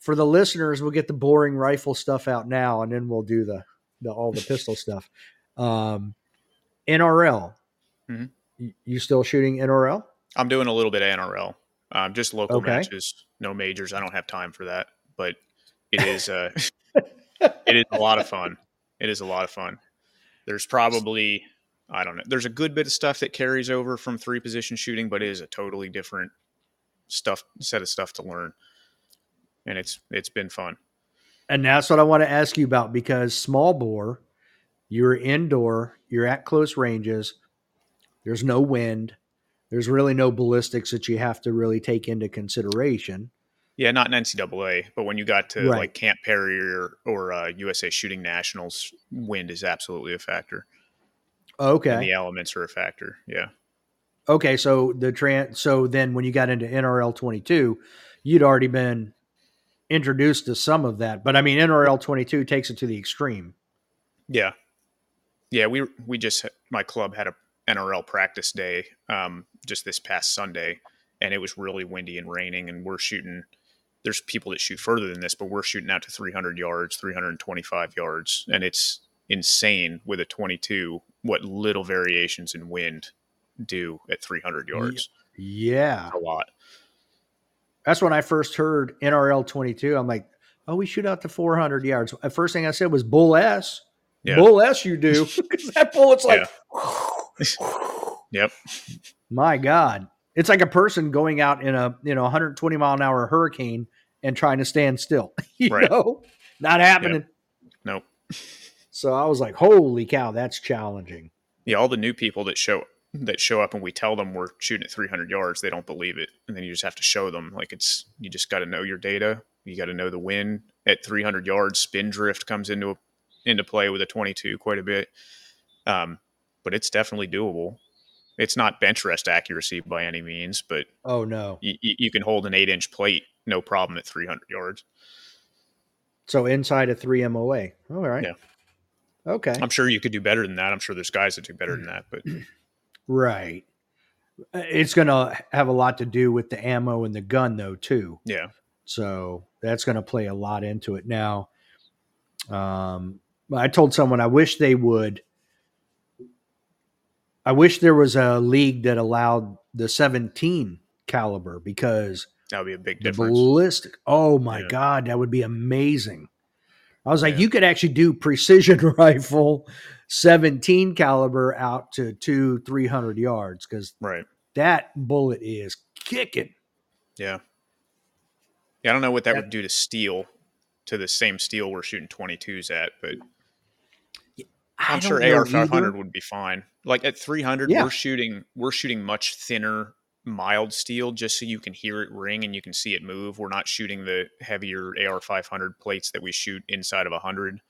for the listeners. We'll get the boring rifle stuff out now, and then we'll do the, the all the pistol stuff. Um, NRL. Mhm. You, you still shooting NRL? I'm doing a little bit of NRL, um, just local Okay. matches, no majors. I don't have time for that, but it is uh, it is a lot of fun. It is a lot of fun. There's probably I don't know. There's a good bit of stuff that carries over from three position shooting, but it is a totally different stuff set of stuff to learn, and it's it's been fun. And that's what I want to ask you about because small bore, you're indoor, you're at close ranges, there's no wind, there's really no ballistics that you have to really take into consideration. Yeah, not in NCAA, but when you got to Right. like Camp Perry or, or uh, USA Shooting Nationals, wind is absolutely a factor. Okay. And the elements are a factor. Yeah. Okay. So the trans, so then when you got into NRL 22, you'd already been introduced to some of that. But I mean, NRL 22 takes it to the extreme. Yeah. Yeah, we we just my club had a NRL practice day um, just this past Sunday, and it was really windy and raining, and we're shooting. There's people that shoot further than this, but we're shooting out to 300 yards, 325 yards, and it's insane with a 22 what little variations in wind do at 300 yards. Yeah. A lot. That's when I first heard NRL 22. I'm like, oh, we shoot out to 400 yards. The first thing I said was bull S. Yeah. Bull S, you do. Because that bullet's like, Yep. my God. It's like a person going out in a you know 120 mile an hour hurricane and trying to stand still. you Right. know, not happening. Nope. So I was like, holy cow, that's challenging. Yeah, all the new people that show that show up and we tell them we're shooting at 300 yards, they don't believe it, and then you just have to show them like it's you just got to know your data. You got to know the wind at 300 yards. Spin drift comes into a, into play with a 22 quite a bit, um, but it's definitely doable. It's not bench rest accuracy by any means, but Oh no. you, you can hold an eight inch plate no problem at 300 yards. So inside a three MOA. All right. Yeah. Okay. I'm sure you could do better than that. I'm sure there's guys that do better than that, but Right. Uh, It's going to have a lot to do with the ammo and the gun, though, too. yeah, So that's going to play a lot into it. Now, um, I told someone I wish they would. I wish there was a league that allowed the 17 caliber because that would be a big difference. ballistic. Oh my Yeah. god, that would be amazing. I was like, Yeah. you could actually do precision rifle 17 caliber out to two, 300 yards because Right. that bullet is kicking. Yeah. Yeah, I don't know what that That- would do to steel, to the same steel we're shooting 22s at, but I'm sure AR 500 either. would be fine. Like at 300, Yeah. we're shooting we're shooting much thinner, mild steel just so you can hear it ring and you can see it move. We're not shooting the heavier AR 500 plates that we shoot inside of 100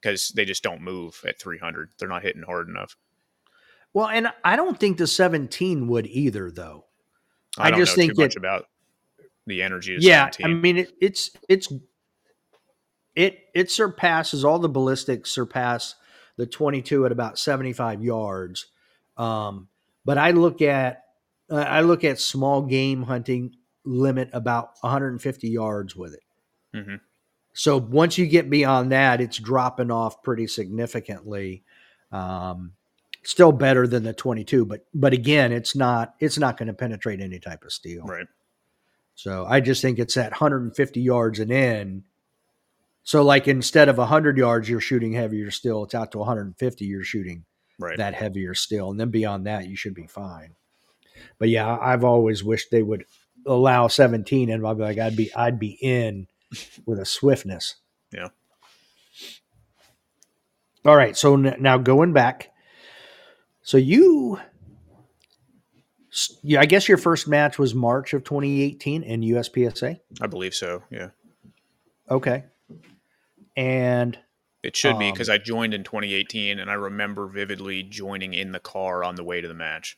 because they just don't move at 300. They're not hitting hard enough. Well, and I don't think the 17 would either, though. I, I don't just know think too much it- about the energy of yeah, 17. I mean it, it's it's it it surpasses all the ballistics surpass the 22 at about 75 yards. Um, but I look at uh, I look at small game hunting limit about 150 yards with it. Mhm. So once you get beyond that, it's dropping off pretty significantly. Um, still better than the 22, but but again, it's not it's not going to penetrate any type of steel. right. So I just think it's at 150 yards and in. So like instead of 100 yards, you're shooting heavier still. It's out to 150. You're shooting Right. that heavier still, and then beyond that, you should be fine. But yeah, I've always wished they would allow 17, and I'd be like, I'd be I'd be in with a swiftness. Yeah. All right. So n- now going back, so you. Yeah, I guess your first match was March of 2018 in USPSA. I believe so. Yeah. Okay. And It should be Um, because I joined in 2018 and I remember vividly joining in the car on the way to the match.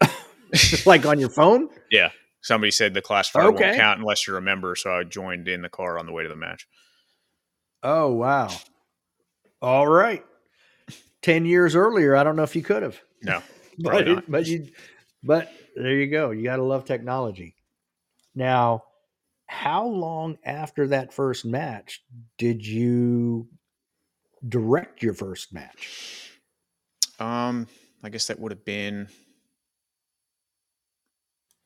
like on your phone? Yeah. Somebody said the classifier Okay. won't count unless you're a member, so I joined in the car on the way to the match. Oh wow! All right. Ten years earlier, I don't know if you could have, No, but but you, but there you go. You got to love technology. Now, how long after that first match did you direct your first match? um, I guess that would have been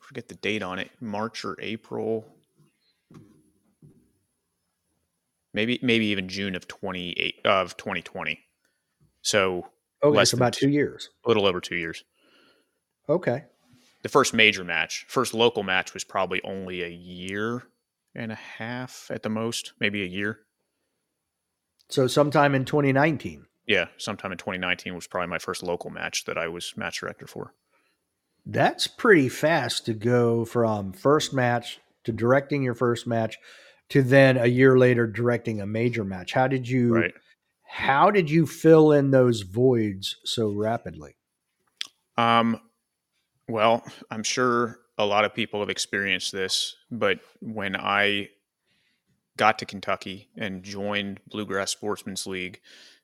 forget the date on it, March or April, maybe maybe even June of twenty eight of twenty twenty. So Okay, Less than about two- two years. a little over two years. Okay. The first major match, first local match, was probably only a year and a half at the most, maybe a year. So sometime in 2019. Yeah, sometime in 2019 was probably my first local match that I was match director for. That's pretty fast to go from first match to directing your first match to then a year later directing a major match. How did you Right. how did you fill in those voids so rapidly? Um, well, I'm sure a lot of people have experienced this, but when I got to Kentucky and joined Bluegrass Sportsman's League,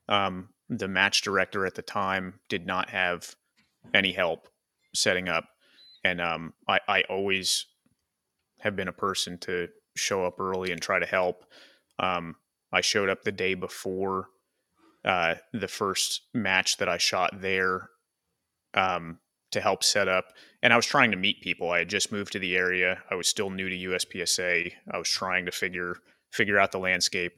um, the match director at the time did not have any help setting up, and um, I, I always have been a person to show up early and try to help. Um, I showed up the day before uh, the first match that I shot there um, to help set up. And I was trying to meet people. I had just moved to the area. I was still new to USPSA. I was trying to figure figure out the landscape,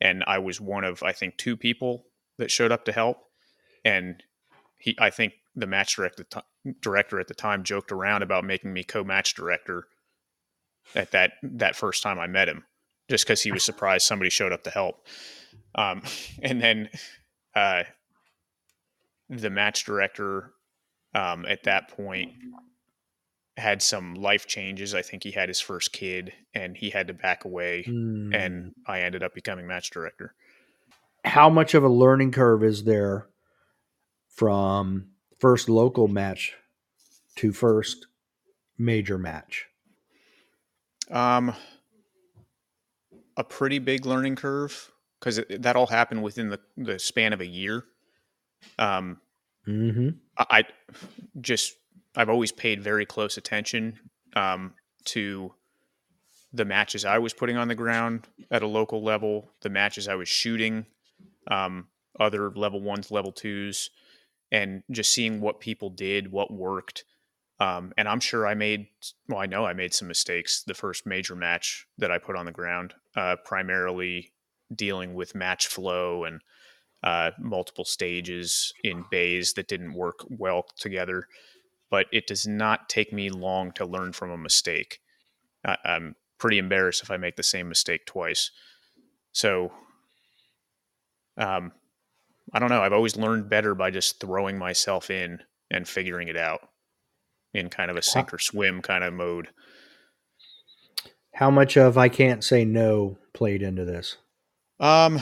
and I was one of I think two people that showed up to help. And he, I think the match director director at the time joked around about making me co-match director at that that first time I met him, just because he was surprised somebody showed up to help. Um, and then uh, the match director um, at that point had some life changes. I think he had his first kid and he had to back away, Hmm. and I ended up becoming match director. how much of a learning curve is there from first local match to first major match? Um, a pretty big learning curve because that all happened within the, the span of a year. Um, Mm-hmm. I, just I've always paid very close attention um, to the matches I was putting on the ground at a local level, the matches I was shooting, um, other level ones, level twos, and just seeing what people did, what worked. Um, and I'm sure I made, well, I know I made some mistakes the first major match that I put on the ground, uh, primarily dealing with match flow and uh, multiple stages in bays that didn't work well together. But it does not take me long to learn from a mistake. I, I'm pretty embarrassed if I make the same mistake twice. So, um, I don't know. I've always learned better by just throwing myself in and figuring it out in kind of a sink or swim kind of mode. How much of I can't say no played into this? Um,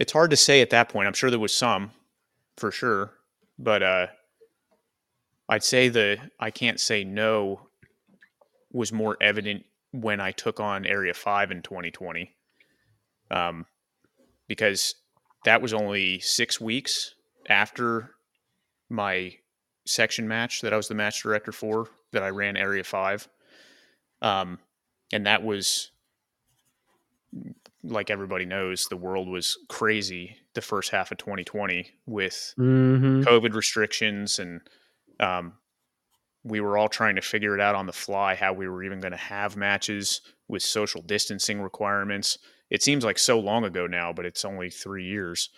it's hard to say at that point. I'm sure there was some, for sure, but uh, I'd say the I can't say no was more evident when I took on Area Five in 2020, um, because that was only six weeks after my section match that I was the match director for that I ran Area Five, um, and that was like everybody knows, the world was crazy the first half of 2020 with Mm-hmm. COVID restrictions, and um, we were all trying to figure it out on the fly how we were even going to have matches with social distancing requirements. It seems like so long ago now, but it's only three years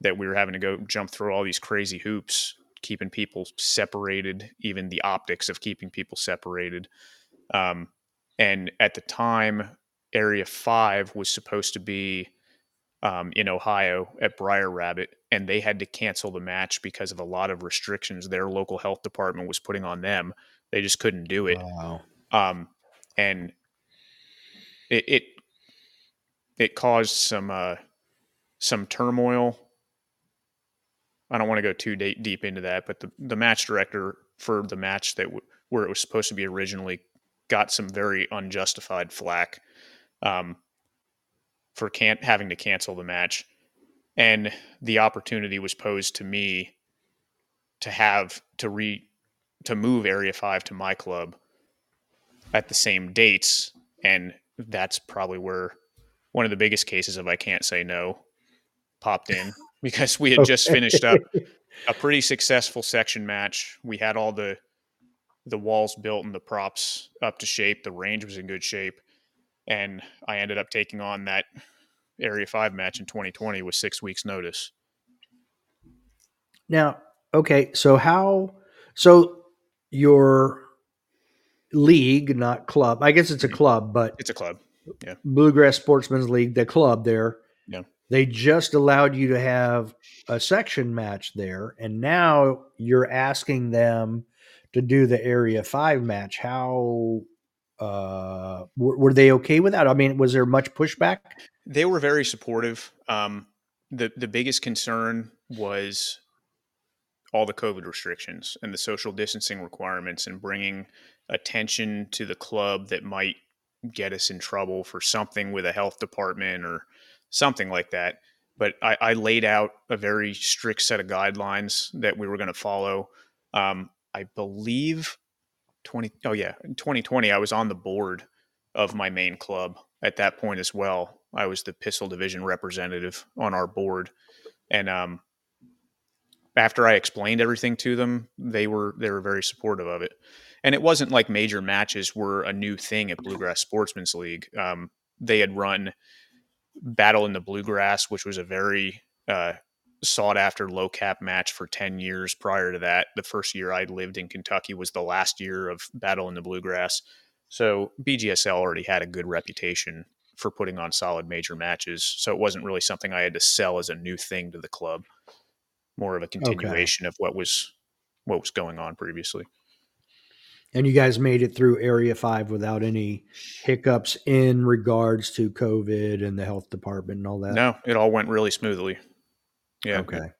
that we were having to go jump through all these crazy hoops, keeping people separated, even the optics of keeping people separated. Um, and at the time, Area 5 was supposed to be um, in Ohio at Briar Rabbit, and they had to cancel the match because of a lot of restrictions their local health department was putting on them. They just couldn't do it. Wow. Um, and it, it it caused some uh, some turmoil. I don't want to go too de- deep into that, but the, the match director for the match that w- where it was supposed to be originally got some very unjustified flack um, for can't having to cancel the match, and the opportunity was posed to me to have to re to move Area Five to my club at the same dates, and that's probably where one of the biggest cases of I can't say no popped in because we had okay. just finished up a pretty successful section match. We had all the the walls built and the props up to shape. The range was in good shape, and I ended up taking on that Area Five match in 2020 with six weeks' notice. Now, okay, so how? So your league, not club. I guess it's a mm-hmm. club, but it's a club. Yeah, Bluegrass Sportsman's League, the club there. Yeah, they just allowed you to have a section match there, and now you're asking them to do the Area Five match. How uh, were, were, they okay with that? I mean, was there much pushback? They were very supportive. Um, the the biggest concern was all the COVID restrictions and the social distancing requirements, and bringing attention to the club that might get us in trouble for something with a health department or something like that. But I, I laid out a very strict set of guidelines that we were going to follow. Um, I believe 20 oh yeah, in 2020 I was on the board of my main club at that point as well. I was the pistol division representative on our board and um after I explained everything to them, they were they were very supportive of it. And it wasn't like major matches were a new thing at Bluegrass Sportsman's League. Um, they had run Battle in the Bluegrass, which was a very uh, sought after low cap match for 10 years prior to that. The first year I lived in Kentucky was the last year of Battle in the Bluegrass. So BGSL already had a good reputation for putting on solid major matches. So it wasn't really something I had to sell as a new thing to the club. More of a continuation okay. of what was what was going on previously. And you guys made it through Area 5 without any hiccups in regards to COVID and the health department and all that? No, it all went really smoothly. Yeah. Okay.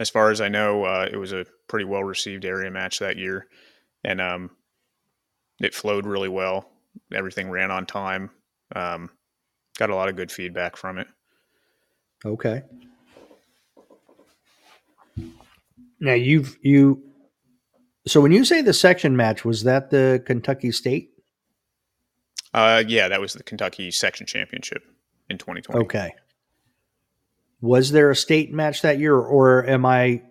As far as I know, uh, it was a pretty well received area match that year, and um, it flowed really well. Everything ran on time. Um, got a lot of good feedback from it. Okay. Now you've you. So when you say the section match, was that the Kentucky State? Uh, yeah, that was the Kentucky Section Championship in 2020. Okay. Was there a state match that year, or am I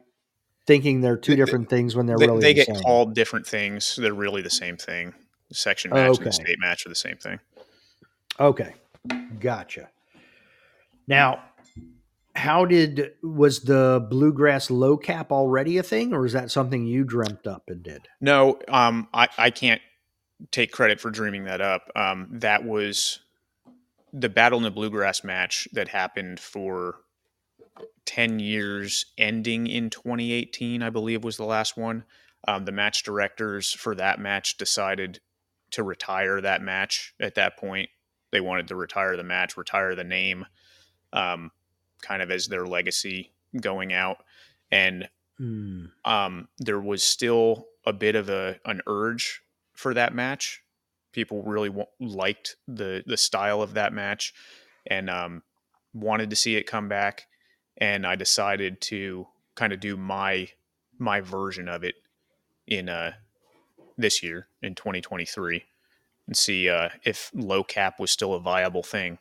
thinking they're two different things when they're they, really they the get same? called different things? They're really the same thing. The section match okay. and the state match are the same thing. Okay, gotcha. Now, how did was the bluegrass LOCAP already a thing, or is that something you dreamt up and did? No, um, I I can't take credit for dreaming that up. Um, that was the battle in the bluegrass match that happened for 10 years ending in 2018, I believe was the last one. Um, the match directors for that match decided to retire that match at that point. They wanted to retire the match, retire the name, um, kind of as their legacy going out. And mm. um, there was still a bit of a an urge for that match. People really w- liked the the style of that match and um, wanted to see it come back and I decided to kind of do my my version of it in uh this year in 2023 and see uh, if low cap was still a viable thing.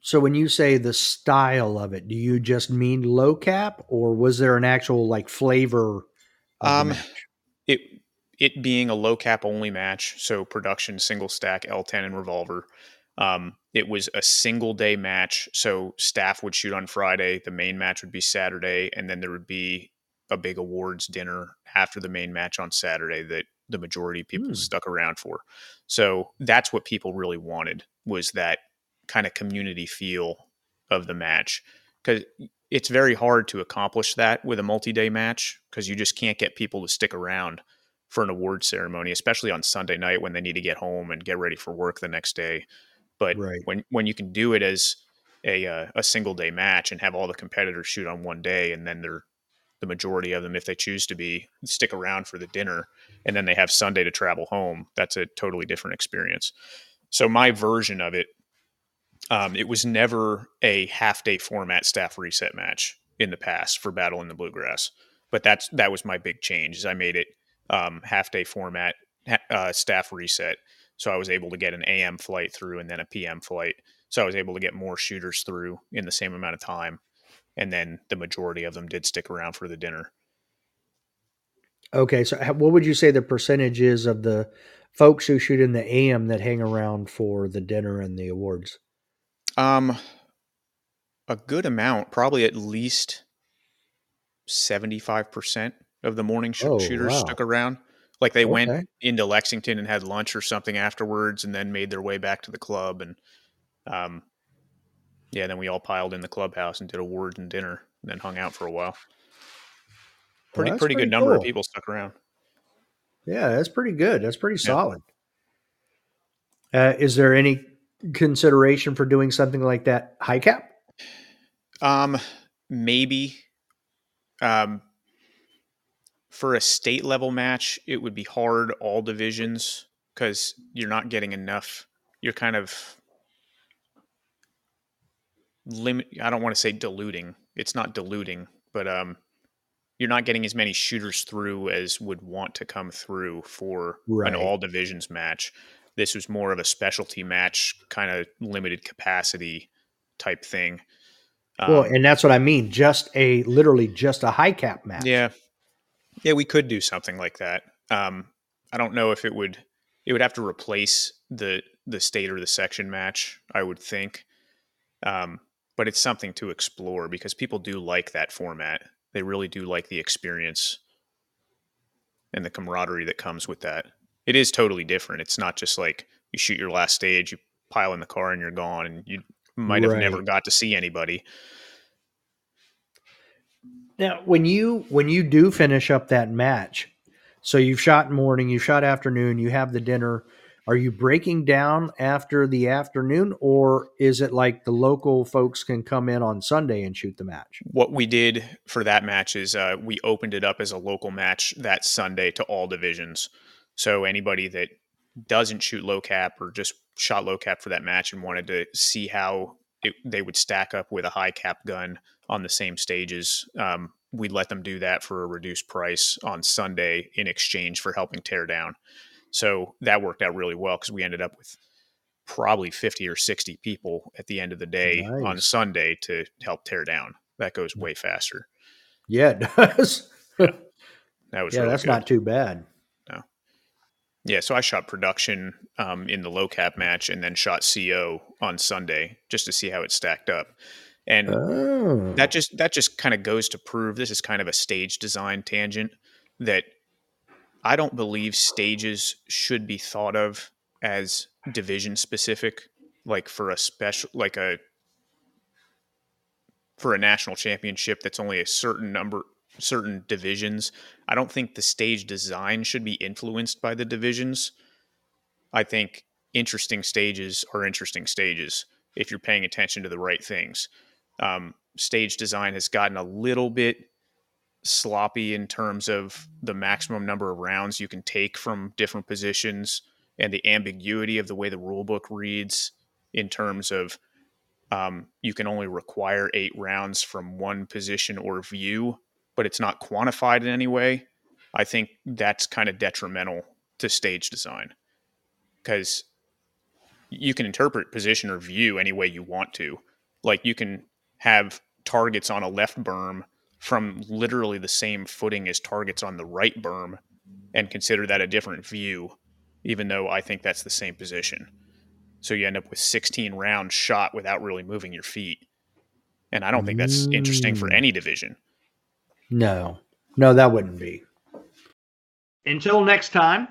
So when you say the style of it, do you just mean low cap or was there an actual like flavor um it it being a low cap only match, so production single stack L10 and revolver. Um, it was a single day match. So staff would shoot on Friday, the main match would be Saturday, and then there would be a big awards dinner after the main match on Saturday that the majority of people mm. stuck around for. So that's what people really wanted was that kind of community feel of the match because it's very hard to accomplish that with a multi-day match because you just can't get people to stick around for an award ceremony, especially on Sunday night when they need to get home and get ready for work the next day. But right. when when you can do it as a uh, a single day match and have all the competitors shoot on one day, and then they're the majority of them, if they choose to be, stick around for the dinner, and then they have Sunday to travel home. That's a totally different experience. So my version of it, um, it was never a half day format staff reset match in the past for Battle in the Bluegrass, but that's that was my big change. Is I made it um, half day format uh, staff reset, so I was able to get an AM flight through and then a PM flight. So I was able to get more shooters through in the same amount of time and then the majority of them did stick around for the dinner. Okay, so what would you say the percentage is of the folks who shoot in the AM that hang around for the dinner and the awards? Um, a good amount, probably at least seventy-five percent of the morning sh- oh, shooters wow. stuck around. Like they okay. went into Lexington and had lunch or something afterwards, and then made their way back to the club. And um, yeah, then we all piled in the clubhouse and did awards and dinner, and then hung out for a while. Pretty well, pretty, pretty, good cool. number of people stuck around. Yeah, that's pretty good. That's pretty yeah. solid. Uh, is there any consideration for doing something like that high cap? Um, maybe. Um, for a state level match, it would be hard all divisions because you're not getting enough. You're kind of limit I don't want to say diluting. It's not diluting, but um you're not getting as many shooters through as would want to come through for right. an all divisions match. This was more of a specialty match, kind of limited capacity type thing. Um, well, and that's what I mean. Just a literally just a high cap match. Yeah, yeah, we could do something like that. Um, I don't know if it would. It would have to replace the the state or the section match. I would think. Um, but it's something to explore because people do like that format. They really do like the experience and the camaraderie that comes with that. It is totally different. It's not just like you shoot your last stage, you pile in the car and you're gone and you might have right. never got to see anybody. Now, when you when you do finish up that match, so you've shot morning, you shot afternoon, you have the dinner, are you breaking down after the afternoon, or is it like the local folks can come in on Sunday and shoot the match? What we did for that match is uh, we opened it up as a local match that Sunday to all divisions. So anybody that doesn't shoot low cap or just shot low cap for that match and wanted to see how it, they would stack up with a high cap gun on the same stages, um, we'd let them do that for a reduced price on Sunday in exchange for helping tear down. So that worked out really well because we ended up with probably 50 or 60 people at the end of the day nice. on Sunday to help tear down. That goes way faster. Yeah, it does. yeah. That was yeah, really that's good. not too bad. No. Yeah, so I shot production um, in the low cap match and then shot CO on Sunday just to see how it stacked up. And oh. that just that just kind of goes to prove this is kind of a stage design tangent that I don't believe stages should be thought of as division specific, like for a special, like a for a national championship that's only a certain number, certain divisions. I don't think the stage design should be influenced by the divisions. I think interesting stages are interesting stages if you're paying attention to the right things. Um, stage design has gotten a little bit sloppy in terms of the maximum number of rounds you can take from different positions and the ambiguity of the way the rule book reads in terms of um, you can only require eight rounds from one position or view, but it's not quantified in any way. I think that's kind of detrimental to stage design because you can interpret position or view any way you want to. Like you can have targets on a left berm from literally the same footing as targets on the right berm and consider that a different view, even though I think that's the same position. So you end up with 16 rounds shot without really moving your feet. And I don't think that's mm. interesting for any division. No, no, that wouldn't be. Until next time.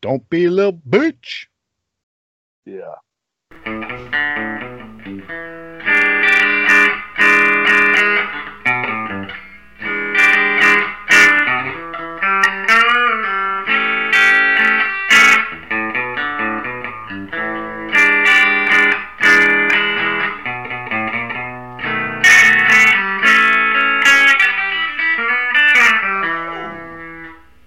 Don't be a little bitch. Yeah.